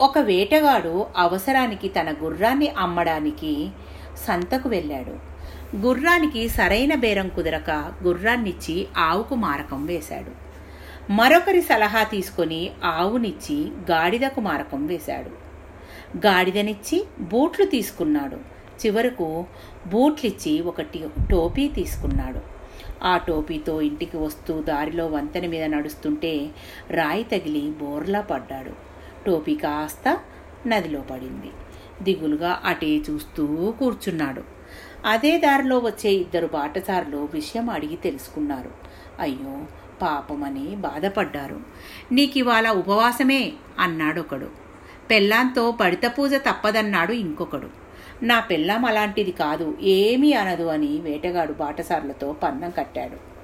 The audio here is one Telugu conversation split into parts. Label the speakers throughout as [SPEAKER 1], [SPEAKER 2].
[SPEAKER 1] ఒక వేటగాడు అవసరానికి తన గుర్రాన్ని అమ్మడానికి సంతకు వెళ్ళాడు. గుర్రానికి సరైన బేరం కుదరక గుర్రాన్నిచ్చి ఆవుకు మారకం వేశాడు. మరొకరి సలహా తీసుకొని ఆవునిచ్చి గాడిదకు మారకం వేశాడు. గాడిదనిచ్చి బూట్లు తీసుకున్నాడు. చివరకు బూట్లిచ్చి ఒకటి టోపీ తీసుకున్నాడు. ఆ టోపీతో ఇంటికి వస్తూ దారిలో వంతెన మీద నడుస్తుంటే రాయి తగిలి బోర్లా పడ్డాడు. టోపీ కాస్త నదిలో పడింది. దిగులుగా అటే చూస్తూ కూర్చున్నాడు. అదే దారిలో వచ్చే ఇద్దరు బాటసారులు విషయం అడిగి తెలుసుకున్నారు. అయ్యో పాపమని బాధపడ్డారు. నీకివాళ ఉపవాసమే అన్నాడొకడు. పెళ్ళాంతో పడిత పూజ తప్పదన్నాడు ఇంకొకడు. నా పెళ్ళాం అలాంటిది కాదు ఏమీ అనదు అని వేటగాడు బాటసారులతో పందం కట్టాడు.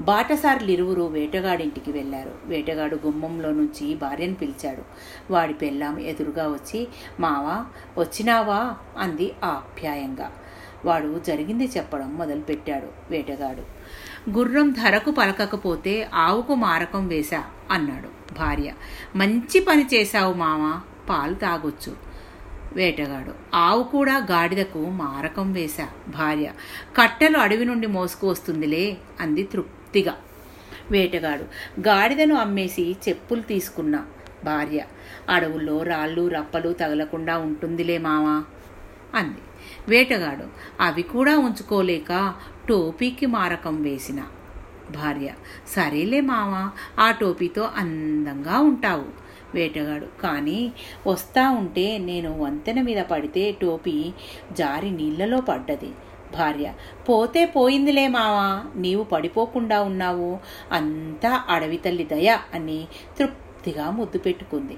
[SPEAKER 1] బాటసారులిరువురు వేటగాడింటికి వెళ్ళారు. వేటగాడు గుమ్మంలో నుంచి భార్యను పిలిచాడు. వాడి పెళ్ళాం ఎదురుగా వచ్చి మావా వచ్చినావా? అంది ఆప్యాయంగా. వాడు జరిగింది చెప్పడం మొదలుపెట్టాడు వేటగాడు. గుర్రం ధరకు పలకకపోతే ఆవుకు మారకం వేశా? అన్నాడు భార్య. మంచి పని చేశావు మామ పాలు తాగొచ్చు. వేటగాడు. ఆవు కూడా గాడిదకు మారకం వేశా? భార్య. కట్టెలు అడవి నుండి మోసుకు వస్తుందిలే అంది తృప్తి. తృప్తిగా వేటగాడు గాడిదను అమ్మేసి చెప్పులు తీసుకున్నా. భార్య అడవుల్లో రాళ్ళు రప్పలు తగలకుండా ఉంటుందిలే మావా అంది. వేటగాడు అవి కూడా ఉంచుకోలేక టోపీకి మారకం వేసిన. భార్య సరేలే మావా ఆ టోపీతో అందంగా ఉంటావు. వేటగాడు కానీ వస్తా ఉంటే నేను వంతెన మీద పడితే టోపీ జారి నీళ్ళలో పడ్డది. భార్య. పోతే పోయిందిలే మావా నీవు పడిపోకుండా ఉన్నావు. అంతా అడవి తల్లి దయ అని తృప్తిగా ముద్దు పెట్టుకుంది.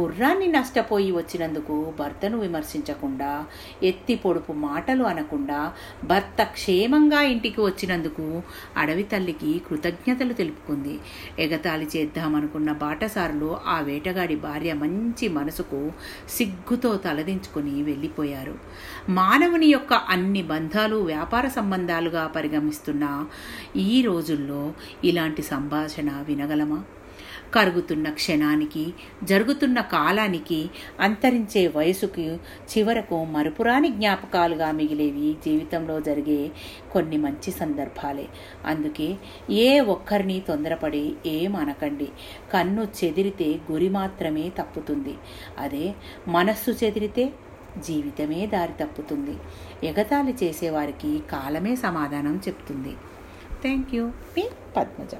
[SPEAKER 1] గుర్రాన్ని నష్టపోయి వచ్చినందుకు భర్తను విమర్శించకుండా ఎత్తి పొడుపు మాటలు అనకుండా భర్త క్షేమంగా ఇంటికి వచ్చినందుకు అడవి తల్లికి కృతజ్ఞతలు తెలుపుకుంది. ఎగతాళి చేద్దామనుకున్న బాటసారులు ఆ వేటగాడి భార్య మంచి మనసుకు సిగ్గుతో తలదించుకొని వెళ్ళిపోయారు. మానవుని యొక్క అన్ని బంధాలు వ్యాపార సంబంధాలుగా పరిగమిస్తున్న ఈ రోజుల్లో ఇలాంటి సంభాషణ వినగలమా? కరుగుతున్న క్షణానికి జరుగుతున్న కాలానికి అంతరించే వయసుకి చివరకు మరుపురాని జ్ఞాపకాలుగా మిగిలేవి జీవితంలో జరిగే కొన్ని మంచి సందర్భాలే. అందుకే ఏ ఒక్కరిని తొందరపడి ఏం అనకండి. కన్ను చెదిరితే గురి మాత్రమే తప్పుతుంది. అదే మనస్సు చెదిరితే జీవితమే దారి తప్పుతుంది. ఎగతాళి చేసేవారికి కాలమే సమాధానం చెప్తుంది. థ్యాంక్ యూ మీ పద్మజ.